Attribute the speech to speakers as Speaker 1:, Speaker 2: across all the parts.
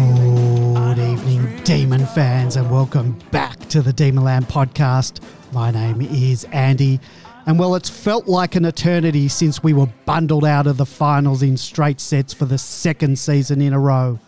Speaker 1: Good evening, Demon fans, and welcome back to the Demonland podcast. My name is Andy, and well, it's felt like an eternity since we were bundled out of the finals in straight sets for the second season in a row.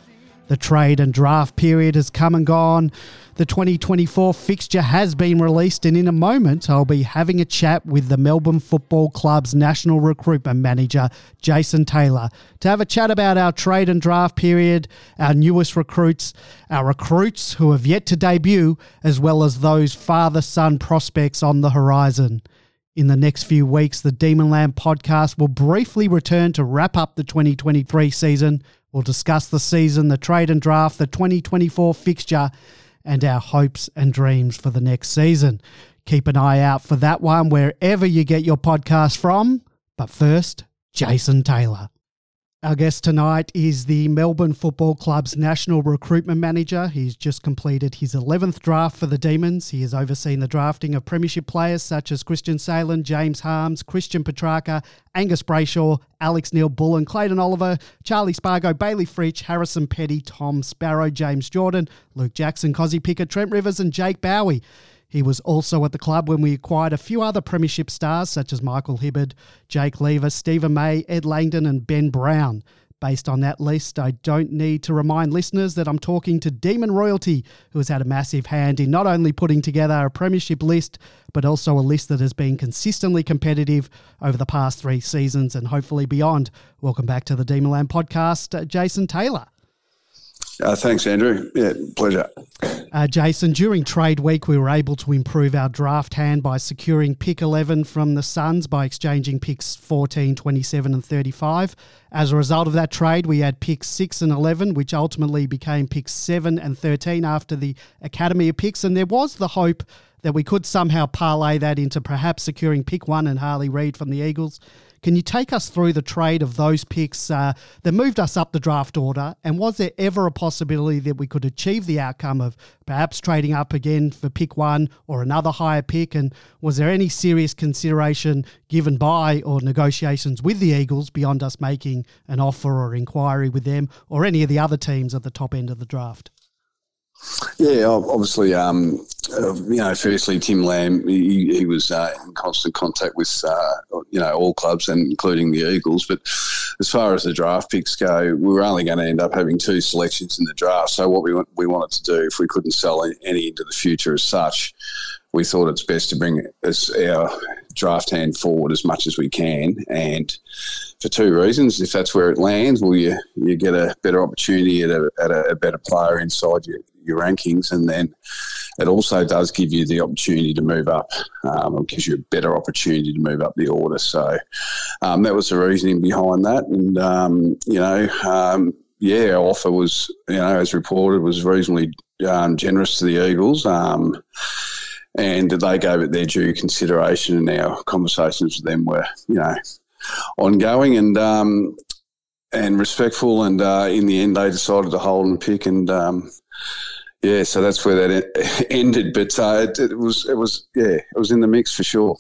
Speaker 1: The trade and draft period has come and gone. The 2024 fixture has been released, and in a moment, I'll be having a chat with the Melbourne Football Club's national recruitment manager, Jason Taylor, to have a chat about our trade and draft period, our newest recruits, our recruits who have yet to debut, as well as those father son prospects on the horizon. In the next few weeks, the Demonland podcast will briefly return to wrap up the 2023 season. We'll discuss the season, the trade and draft, the 2024 fixture, and our hopes and dreams for the next season. Keep an eye out for that one wherever you get your podcast from. But first, Jason Taylor. Our guest tonight is the Melbourne Football Club's national recruitment manager. He's just completed his 11th draft for the Demons. He has overseen the drafting of premiership players such as Christian Salem, James Harmes, Christian Petracca, Angus Brayshaw, Alex Neal-Bullen, Clayton Oliver, Charlie Spargo, Bailey Fritsch, Harrison Petty, Tom Sparrow, James Jordon, Luke Jackson, Kozzy Pickett, Trent Rivers, and Jake Bowey. He was also at the club when we acquired a few other premiership stars such as Michael Hibberd, Jake Lever, Steven May, Ed Langdon, and Ben Brown. Based on that list, I don't need to remind listeners that I'm talking to Demon Royalty, who has had a massive hand in not only putting together a premiership list, but also a list that has been consistently competitive over the past three seasons and hopefully beyond. Welcome back to the Demonland podcast, uh, Jason Taylor.
Speaker 2: Uh, thanks, Andrew. Yeah, pleasure.
Speaker 1: Uh, Jason, during trade week, we were able to improve our draft hand by securing pick 11 from the Suns by exchanging picks 14, 27, and 35. As a result of that trade, we had picks 6 and 11, which ultimately became picks 7 and 13 after the Academy of picks. And there was the hope that we could somehow parlay that into perhaps securing pick 1 and Harley Reid from the Eagles. Can you take us through the trade of those picks uh, that moved us up the draft order? And was there ever a possibility that we could achieve the outcome of perhaps trading up again for pick one or another higher pick? And was there any serious consideration given by or negotiations with the Eagles beyond us making an offer or inquiry with them or any of the other teams at the top end of the draft?
Speaker 2: Yeah, obviously, um, uh, you know, firstly, Tim Lamb, he, he was uh, in constant contact with, uh, you know, all clubs and including the Eagles. But as far as the draft picks go, we were only going to end up having two selections in the draft. So what we we wanted to do, if we couldn't sell any into the future as such, we thought it's best to bring our draft hand forward as much as we can. And for two reasons. If that's where it lands, well, you, you get a better opportunity at a, at a, better player inside your, your rankings. And then it also does give you the opportunity to move up. Um, it gives you a better opportunity to move up the order. So um, that was the reasoning behind that. And, um, you know, um, yeah, our offer was, you know, as reported, was reasonably um, generous to the Eagles. And they gave it their due consideration, and our conversations with them were, you know, ongoing and um, and respectful. And uh, in the end, they decided to hold and pick, and um, yeah, so that's where that ended. But uh, it, it, was it was yeah, it was in the mix for sure.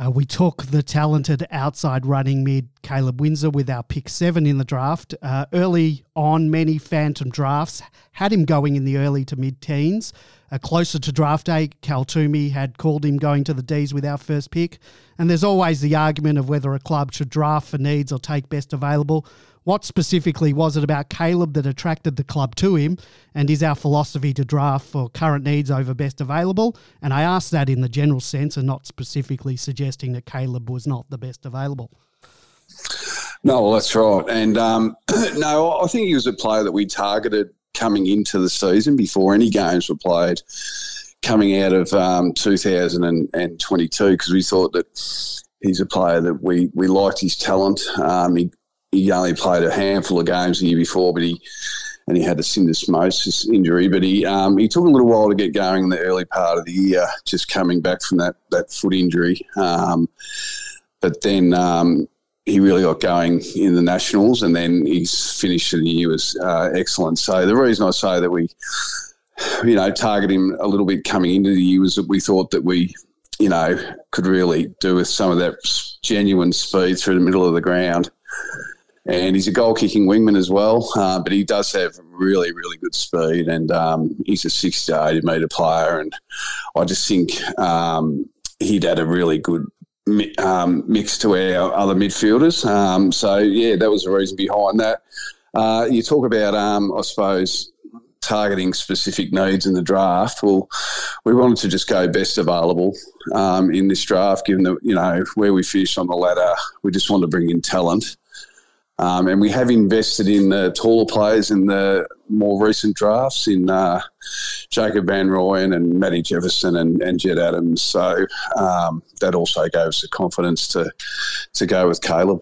Speaker 1: Uh, we took the talented outside running mid Caleb Windsor with our pick seven in the draft. Uh, early on, many phantom drafts had him going in the early to mid teens. Closer to draft day, Cal Twomey had called him going to the D's with our first pick. And there's always the argument of whether a club should draft for needs or take best available. What specifically was it about Caleb that attracted the club to him? And is our philosophy to draft for current needs over best available? And I ask that in the general sense and not specifically suggesting that Caleb was not the best available.
Speaker 2: No, well, that's right. And um, no, I think he was a player that we targeted coming into the season before any games were played coming out of um, 2022 because we thought that he's a player that we, we liked his talent. Um, he, he only played a handful of games the year before, but he and he had a syndesmosis injury. But he um, he took a little while to get going in the early part of the year, just coming back from that that foot injury. Um, but then um, he really got going in the nationals, and then his finish of the year was uh, excellent. So the reason I say that we, you know, target him a little bit coming into the year was that we thought that we, you know, could really do with some of that genuine speed through the middle of the ground and he's a goal kicking wingman as well. Uh, but he does have really, really good speed, and um, he's a 60 to 80 metre player. And I just think um, he'd had a really good um, mix to our other midfielders. Um, so, yeah, that was the reason behind that. Uh, you talk about, um, I suppose, targeting specific needs in the draft. Well, we wanted to just go best available um, in this draft, given that you know where we finished on the ladder. We just wanted to bring in talent, um, and we have invested in the taller players in the more recent drafts in uh, Jacob Van Rooyen and Matty Jefferson and, and Jed Adams. So um, that also gave us the confidence to to go with Caleb.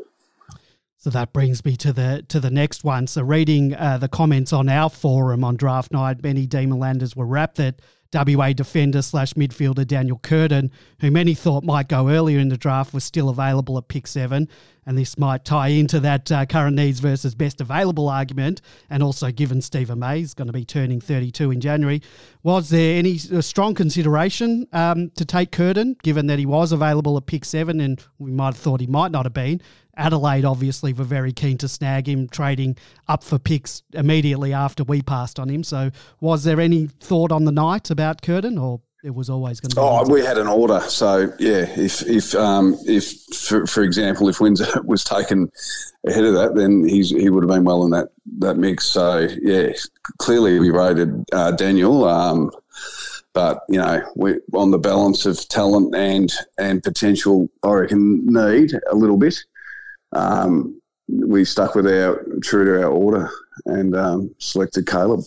Speaker 1: So that brings me to the to the next one. So reading uh, the comments on our forum on draft night, many Demonlanders were wrapped that WA defender slash midfielder Daniel Curtin, who many thought might go earlier in the draft, was still available at pick seven. And this might tie into that uh, current needs versus best available argument. And also, given Steven May is going to be turning 32 in January, was there any uh, strong consideration um, to take Curtin, given that he was available at pick seven and we might have thought he might not have been? Adelaide obviously were very keen to snag him, trading up for picks immediately after we passed on him. So, was there any thought on the night about Curtin, or it was always going to? be
Speaker 2: Oh, we had an order. So yeah, if if um, if for, for example, if Windsor was taken ahead of that, then he's he would have been well in that that mix. So yeah, clearly we rated uh, Daniel. Um, but you know, we on the balance of talent and and potential, I reckon need a little bit um, we stuck with our true to our order and um, selected Caleb.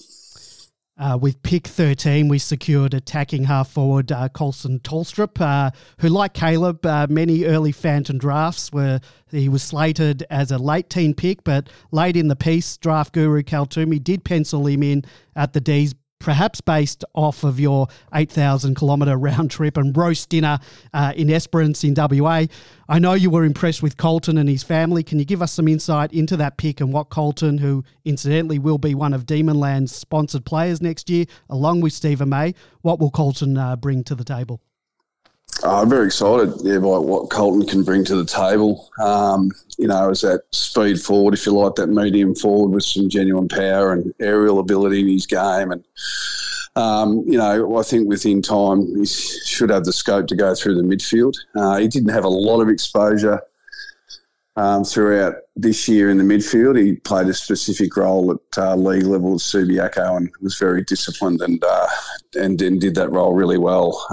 Speaker 1: Uh, with pick 13, we secured attacking half forward uh, Koltyn Tholstrup, uh, who, like Caleb, uh, many early Phantom drafts were he was slated as a late teen pick, but late in the piece, draft guru Twomey did pencil him in at the D's perhaps based off of your 8,000 kilometre round trip and roast dinner uh, in Esperance in WA. I know you were impressed with Koltyn and his family. Can you give us some insight into that pick and what Koltyn, who incidentally will be one of Demonland's sponsored players next year, along with Steven May, what will Koltyn uh, bring to the table?
Speaker 2: I'm very excited, yeah, by what Koltyn can bring to the table. Um, you know, as that speed forward, if you like, that medium forward with some genuine power and aerial ability in his game. And, um, you know, I think within time, he should have the scope to go through the midfield. Uh, he didn't have a lot of exposure um, throughout this year in the midfield. He played a specific role at uh, league level at Subiaco and was very disciplined and, uh, and, and did that role really well.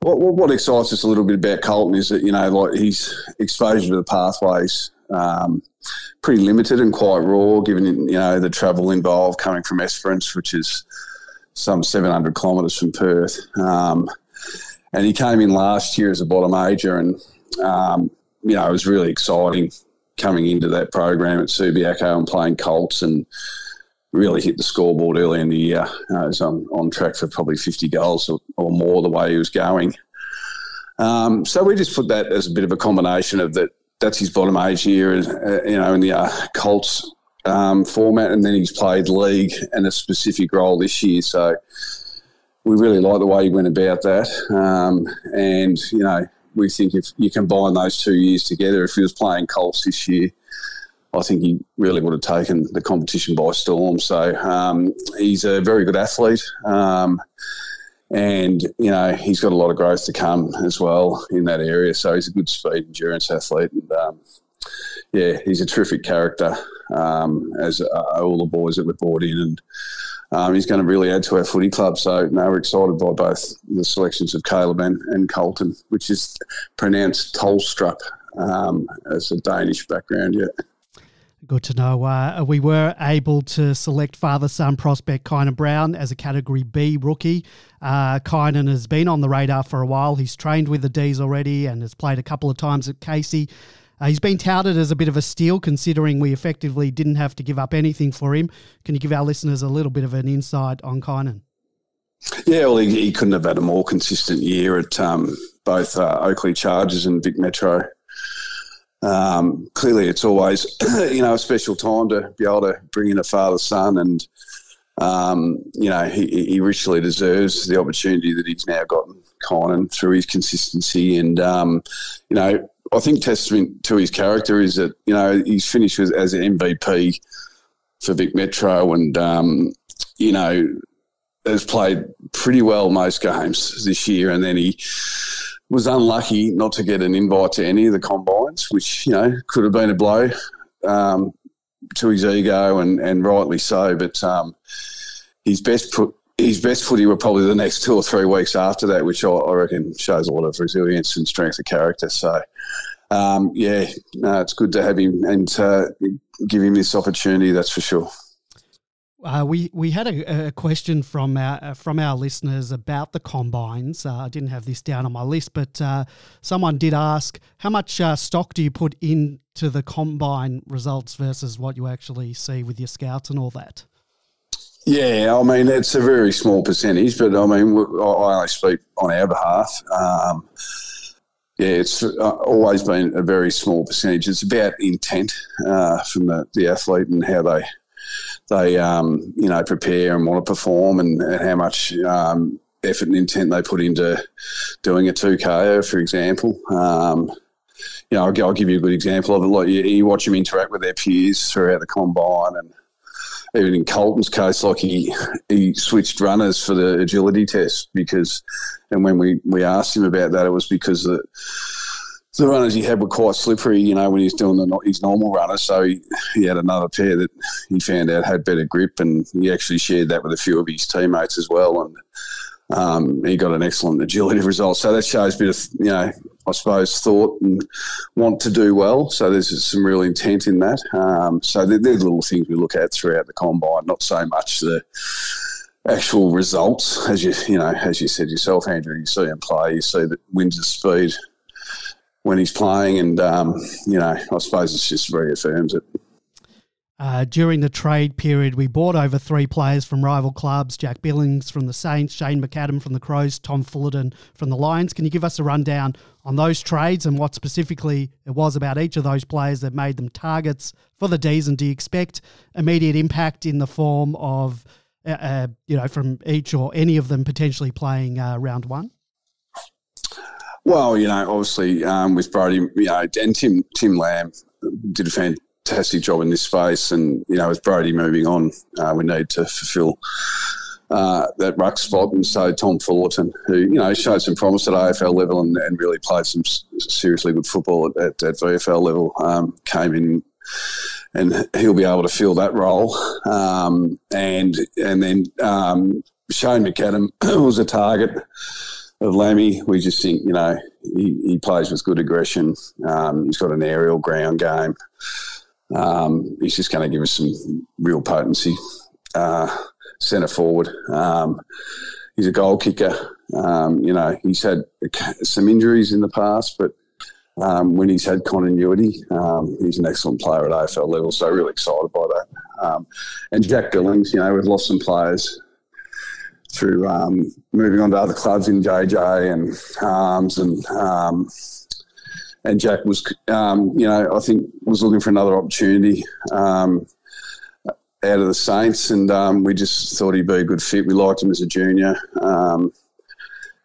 Speaker 2: What, what, what, excites us a little bit about Koltyn is that you know, like his exposure to the pathways um, pretty limited and quite raw, given you know the travel involved coming from Esperance, which is some 700 kilometres from Perth. Um, and he came in last year as a bottom major, and um, you know it was really exciting coming into that program at Subiaco and playing Colts and really hit the scoreboard early in the year. Uh, was on, on track for probably 50 goals or, or more the way he was going. Um, so we just put that as a bit of a combination of that. That's his bottom age year, uh, you know, in the uh, Colts um, format, and then he's played league and a specific role this year. So we really like the way he went about that, um, and you know, we think if you combine those two years together, if he was playing Colts this year, I think he really would have taken the competition by storm. So um, he's a very good athlete. Um, and, you know, he's got a lot of growth to come as well in that area. So he's a good speed endurance athlete. And, um, yeah, he's a terrific character, um, as uh, all the boys that were brought in. And um, he's going to really add to our footy club. So, no, we're excited by both the selections of Caleb and, and Koltyn, which is pronounced Tholstrup um, as a Danish background, yeah.
Speaker 1: Good to know. Uh, we were able to select father son prospect Kynan Brown as a Category B rookie. Uh, Kynan has been on the radar for a while. He's trained with the D's already and has played a couple of times at Casey. Uh, he's been touted as a bit of a steal considering we effectively didn't have to give up anything for him. Can you give our listeners a little bit of an insight on Kynan?
Speaker 2: Yeah, well, he, he couldn't have had a more consistent year at um, both uh, Oakleigh Chargers and Vic Metro um, clearly it's always you know a special time to be able to bring in a father son and um, you know he, he, richly deserves the opportunity that he's now gotten Kynan through his consistency. And um, you know I think testament to his character is that you know he's finished as, as an MVP for Vic Metro, and um, you know has played pretty well most games this year, and then he was unlucky not to get an invite to any of the combines, which you know could have been a blow um, to his ego, and, and rightly so. But um, his best put his best footy were probably the next two or three weeks after that, which I, I reckon shows a lot of resilience and strength of character. So, um, yeah, no, it's good to have him and uh, give him this opportunity. That's for sure.
Speaker 1: Uh, we we had a, a, question from our uh, from our listeners about the combines. Uh, I didn't have this down on my list, but uh, someone did ask how much uh, stock do you put into the combine results versus what you actually see with your scouts and all that.
Speaker 2: Yeah, I mean it's a very small percentage, but I mean I only speak on our behalf. Um, yeah, it's uh, always been a very small percentage. It's about intent from the, the athlete and how they they um, you know prepare and want to perform, and, and how much um, effort and intent they put into doing a two KO, for example. Um, you know, I'll, I'll, give you a good example of it. Like you, you, watch them interact with their peers throughout the combine, and even in Koltyn's case, like he he switched runners for the agility test because, and when we we asked him about that, it was because the the runners he had were quite slippery, you know, when he's doing the, his normal runners. So he, he had another pair that he found out had better grip, and he actually shared that with a few of his teammates as well. And um, he got an excellent agility result. So that shows a bit of, you know, I suppose, thought and want to do well. So there's some real intent in that. Um, so they're, they're little things we look at throughout the combine, not so much the actual results, as you you know, as you said yourself, Andrew. You see him play, you see that wins the speed when he's playing, and um, you know, I suppose it's just reaffirms it.
Speaker 1: Uh, during the trade period, we bought over three players from rival clubs Jack Billings from the Saints, Shane McAdam from the Crows, Tom Fullarton from the Lions. Can you give us a rundown on those trades and what specifically it was about each of those players that made them targets for the D's? And do you expect immediate impact in the form of, uh, uh, you know, from each or any of them potentially playing uh, round one?
Speaker 2: Well, you know, obviously um, with Brody, you know, and Tim Tim Lamb did a fantastic job in this space, and you know, with Brody moving on, uh, we need to fulfil. Uh, that ruck spot, and so Tom Fullarton, who you know showed some promise at AFL level and, and really played some seriously good football at, at, at VFL level, um, came in and he'll be able to fill that role. Um, and and then um, Shane McAdam was a target of Lammy, we just think, you know, he, he plays with good aggression. Um, he's got an aerial ground game. Um, he's just going to give us some real potency. Uh, centre forward. Um, he's a goal kicker. Um, you know, he's had some injuries in the past, but um, when he's had continuity, um, he's an excellent player at AFL level. So really excited by that. and Jack Billings, you know, we've lost some players through um, moving on to other clubs in JJ and Harmes and um, and Jack was, um, you know, I think was looking for another opportunity um, out of the Saints, and um, we just thought he'd be a good fit. We liked him as a junior. Um,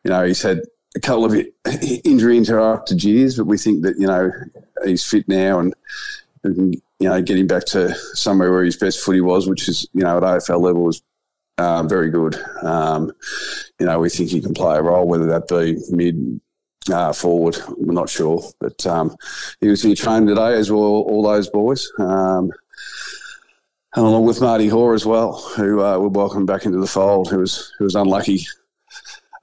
Speaker 2: you know, he's had a couple of injury interrupted years, but we think that you know he's fit now and. and you know, getting back to somewhere where his best footy was, which is, you know, at AFL level was uh, very good. Um, you know, we think he can play a role, whether that be mid, uh, forward. We're not sure, but um, he was here training today as well. All those boys, um, and along with Marty Hore as well, who uh, we welcome back into the fold. Who was who was unlucky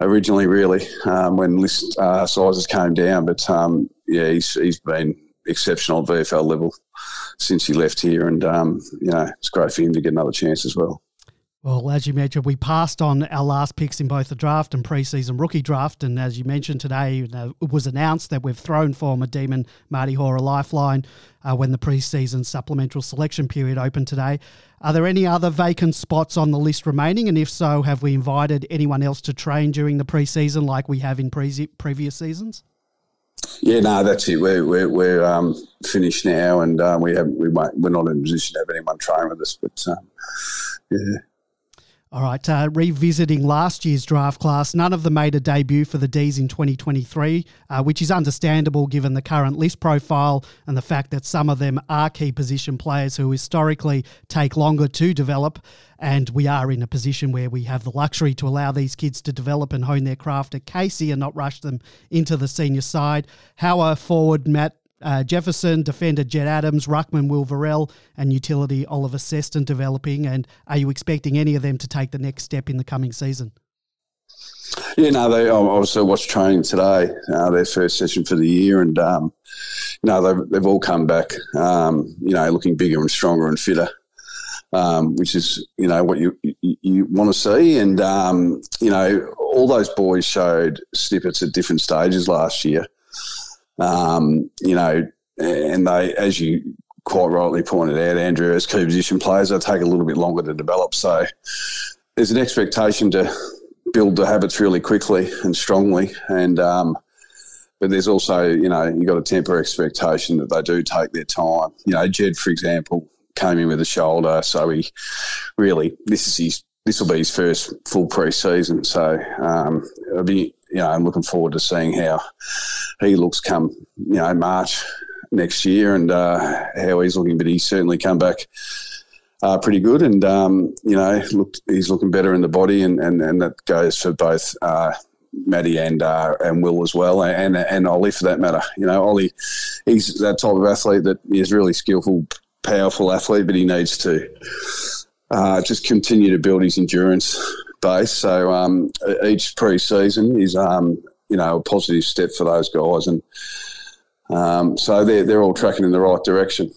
Speaker 2: originally, really, um, when list uh, sizes came down. But um, yeah, he's he's been exceptional at VFL level since he left here, and um, you know it's great for him to get another chance as well.
Speaker 1: Well, as you mentioned, we passed on our last picks in both the draft and preseason rookie draft. And as you mentioned today, it was announced that we've thrown former Demon Marty Hore a lifeline uh, when the preseason supplemental selection period opened today. Are there any other vacant spots on the list remaining? And if so, have we invited anyone else to train during the preseason like we have in pre- previous seasons?
Speaker 2: Yeah, no, that's it. We're we're, we're um, finished now, and uh, we have we might, we're not in a position to have anyone train with us. But um, yeah,
Speaker 1: All right, uh, revisiting last year's draft class, none of them made a debut for the D's in 2023, uh, which is understandable given the current list profile and the fact that some of them are key position players who historically take longer to develop. And we are in a position where we have the luxury to allow these kids to develop and hone their craft at Casey and not rush them into the senior side. How are forward Matt uh, Jefferson, defender Jed Adams, Ruckman Will Verrall, and utility Oliver Sestan developing? And are you expecting any of them to take the next step in the coming season?
Speaker 2: Yeah, no, they obviously watched training today, uh, their first session for the year, and um, no, they've, they've all come back, um, you know, looking bigger and stronger and fitter, um, which is you know what you you, you want to see, and um, you know all those boys showed snippets at different stages last year. Um, you know, and they, as you quite rightly pointed out, Andrew, as key position players, they take a little bit longer to develop. So there's an expectation to build the habits really quickly and strongly, and um, but there's also, you know, you've got to temper expectation that they do take their time. You know, Jed, for example, came in with a shoulder, so he really this is his this will be his first full pre-season. So um, it'll be you know, I'm looking forward to seeing how he looks come, you know, March next year and uh, how he's looking. But he's certainly come back uh, pretty good, and um, you know, looked he's looking better in the body, and and, and that goes for both. Uh, Maddie and uh, and Will as well, and and Ollie for that matter. You know, Ollie, he's that type of athlete that is really skillful, powerful athlete, but he needs to uh, just continue to build his endurance base. So um, each pre-season is um, you know a positive step for those guys, and um, so they're they're all tracking in the right direction.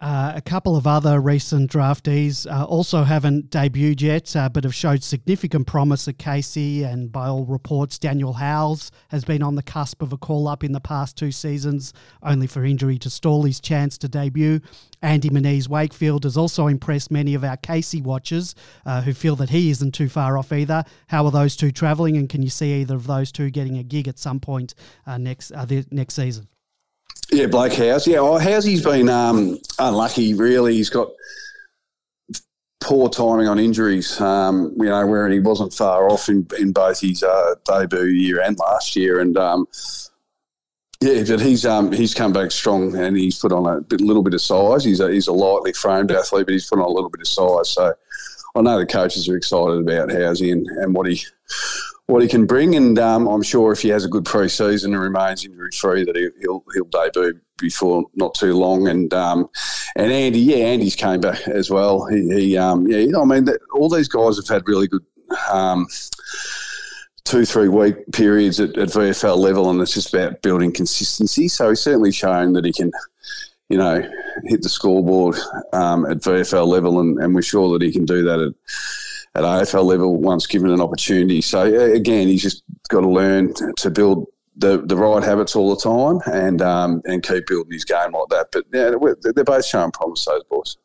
Speaker 1: Uh, a couple of other recent draftees uh, also haven't debuted yet, uh, but have showed significant promise at Casey. And by all reports, Daniel Howells has been on the cusp of a call up in the past two seasons, only for injury to stall his chance to debut. Andy Moniz-Wakefield has also impressed many of our Casey watchers uh, who feel that he isn't too far off either. How are those two travelling, and can you see either of those two getting a gig at some point uh, next uh, next season?
Speaker 2: Yeah, Blake Howes. Yeah, well, Housey's been um, unlucky, really. He's got poor timing on injuries, um, you know, where he wasn't far off in, in both his uh, debut year and last year. And um, yeah, but he's um, he's come back strong and he's put on a bit, little bit of size. He's a, he's a lightly framed athlete, but he's put on a little bit of size. So I know the coaches are excited about Housey and, and what he what he can bring. And um, I'm sure if he has a good pre-season and remains injury free, that he, will he'll debut before not too long. And um, and Andy, yeah, Andy's came back as well. He, he um, yeah, I mean, all these guys have had really good. Um, two, three week periods at, at VFL level, and it's just about building consistency. So he's certainly shown that he can, you know, hit the scoreboard um, at VFL level, and, and we're sure that he can do that at at AFL level once given an opportunity. So again, he's just got to learn to build the, the right habits all the time and um, and keep building his game like that. But yeah, they're both showing promise, those boys.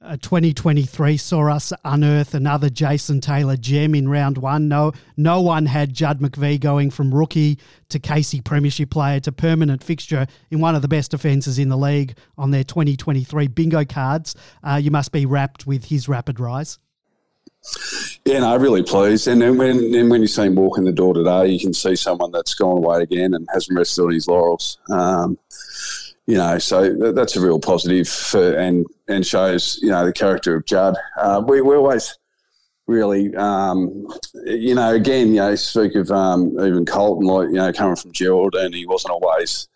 Speaker 1: Uh, 2023 saw us unearth another Jason Taylor gem in round one. No, no one had Judd McVee going from rookie to Casey Premiership player to permanent fixture in one of the best defences in the league on their 2023 bingo cards. Uh, you must be wrapped with his rapid rise.
Speaker 2: Yeah, no, really pleased. And then when and when you see him walk in the door today, you can see someone that's gone away again and hasn't rested on his laurels. Um, you know, so that's a real positive for, and and shows you know the character of Judd. Uh, we we always really, um, you know, again, you know, speak of um, even Koltyn, like you know, coming from Gerald, and he wasn't always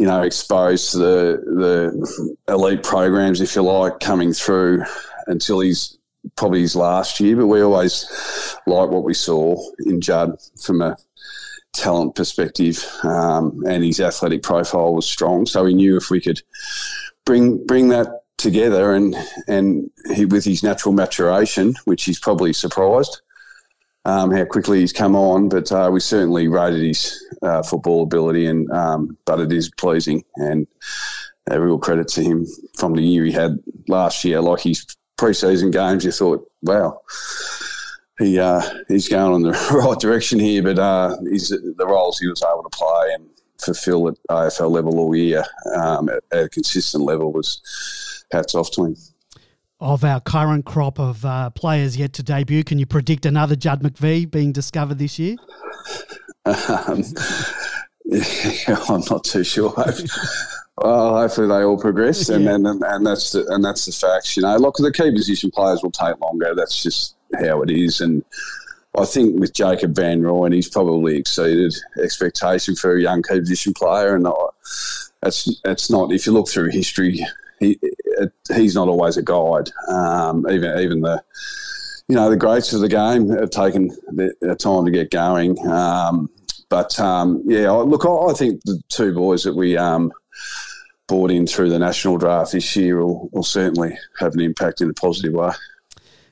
Speaker 2: you know, exposed to the the elite programs, if you like, coming through until he's probably his last year, but we always like what we saw in Judd from a talent perspective, um, and his athletic profile was strong. So we knew if we could bring bring that together, and and he, with his natural maturation, which he's probably surprised. Um, how quickly he's come on, but uh, we certainly rated his uh, football ability, and um, but it is pleasing and a real credit to him from the year he had last year. Like he's preseason games, you thought, wow, he uh, he's going in the right direction here. But uh, he's, the roles he was able to play and fulfil at AFL level all year um, at, at, a consistent level was hats off to him.
Speaker 1: of our current crop of uh, players yet to debut. Can you predict another Judd McVee being discovered this year? Um,
Speaker 2: yeah, I'm not too sure. Well, hopefully they all progress, and yeah. and, and that's the, and that's the facts. You know, look, the key position players will take longer. That's just how it is, and. I think with Jacob Van Rooyen, he's probably exceeded expectation for a young key position player, and that's that's not. If you look through history, he he's not always a guide. Um, even even the you know the greats of the game have taken their time to get going. Um, but um, yeah, look, I, I, think the two boys that we um, brought in through the national draft this year will, will certainly have an impact in a positive way.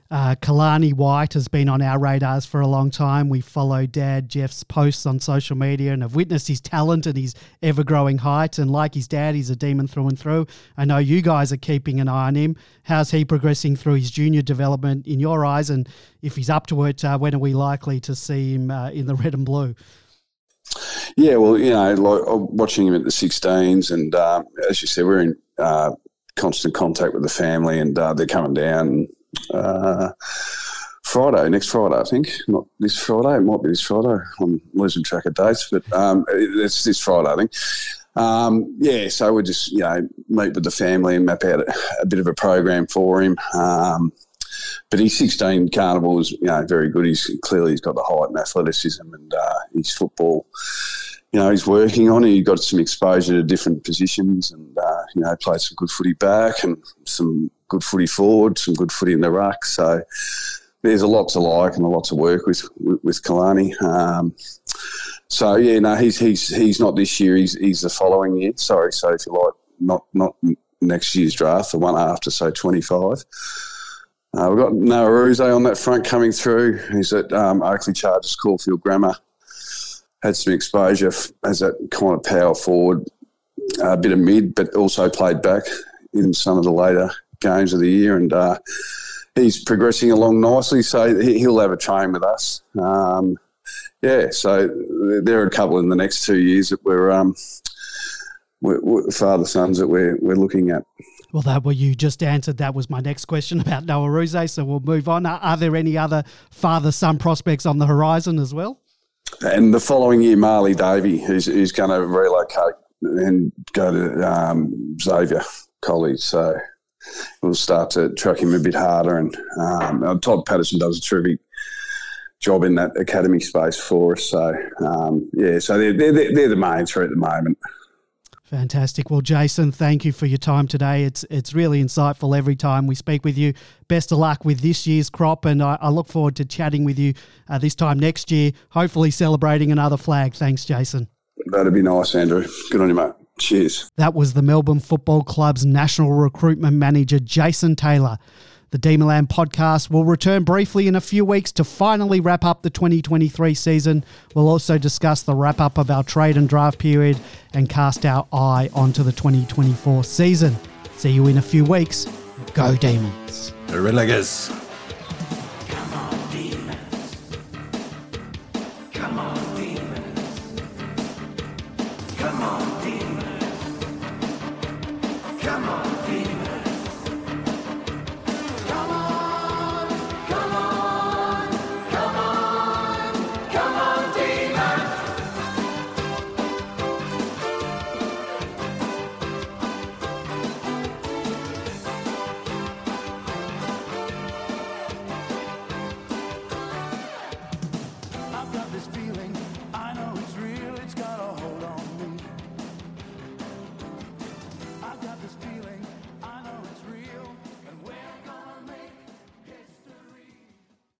Speaker 1: Uh, Kalani White has been on our radars for a long time. We follow Dad Jeff's posts on social media and have witnessed his talent and his ever growing height. And like his dad, he's a demon through and through. I know you guys are keeping an eye on him. How's he progressing through his junior development in your eyes? And if he's up to it, uh, when are we likely to see him uh, in the red and blue?
Speaker 2: Yeah, well, you know, like watching him at the 16s, and uh, as you said, we're in uh, constant contact with the family, and uh, they're coming down uh, Friday, next Friday, I think. Not this Friday. It might be this Friday. I'm losing track of dates, but um, it's this Friday, I think. Um, yeah, so we just you know meet with the family and map out a, a bit of a program for him. Um, but he's 16 carnival is you know very good. He's clearly he's got the height and athleticism and uh, his football. You know he's working on it. He got some exposure to different positions and uh, you know played some good footy back and some good footy forward, some good footy in the ruck. So there's a lot to like and a lot to work with with, with Kalani. Um, so yeah, no, he's he's he's not this year. He's he's the following year. Sorry, so if you like, not not next year's draft, the one after, so 25. Uh, we've got Noah Eruse on that front coming through. He's at um, Oakleigh Chargers, Caulfield Grammar. Had some exposure as that kind of power forward, a bit of mid, but also played back in some of the later games of the year, and uh, he's progressing along nicely. So he'll have a train with us. Um, yeah, so there are a couple in the next two years that we're, um, we're, we're father sons that we're we're looking at.
Speaker 1: Well, that well, you just answered. That was my next question about Noah Ruse. So we'll move on. Are, are there any other father son prospects on the horizon as well?
Speaker 2: And the following year, Marley Davey, who's, going to relocate and go to um, Xavier College. So we'll start to track him a bit harder. And um, Todd Patterson does a terrific job in that academy space for us. So um, yeah, so they're, they're, they're the main three at the moment.
Speaker 1: Fantastic. Well, Jason, thank you for your time today. It's it's really insightful every time we speak with you. Best of luck with this year's crop, and I, I look forward to chatting with you uh, this time next year. Hopefully, celebrating another flag. Thanks, Jason.
Speaker 2: That'd be nice, Andrew. Good on you, mate. Cheers.
Speaker 1: That was the Melbourne Football Club's national recruitment manager, Jason Taylor. The Demonland podcast will return briefly in a few weeks to finally wrap up the 2023 season. We'll also discuss the wrap up of our trade and draft period and cast our eye onto the 2024 season. See you in a few weeks. Go Demons.
Speaker 3: Relegers.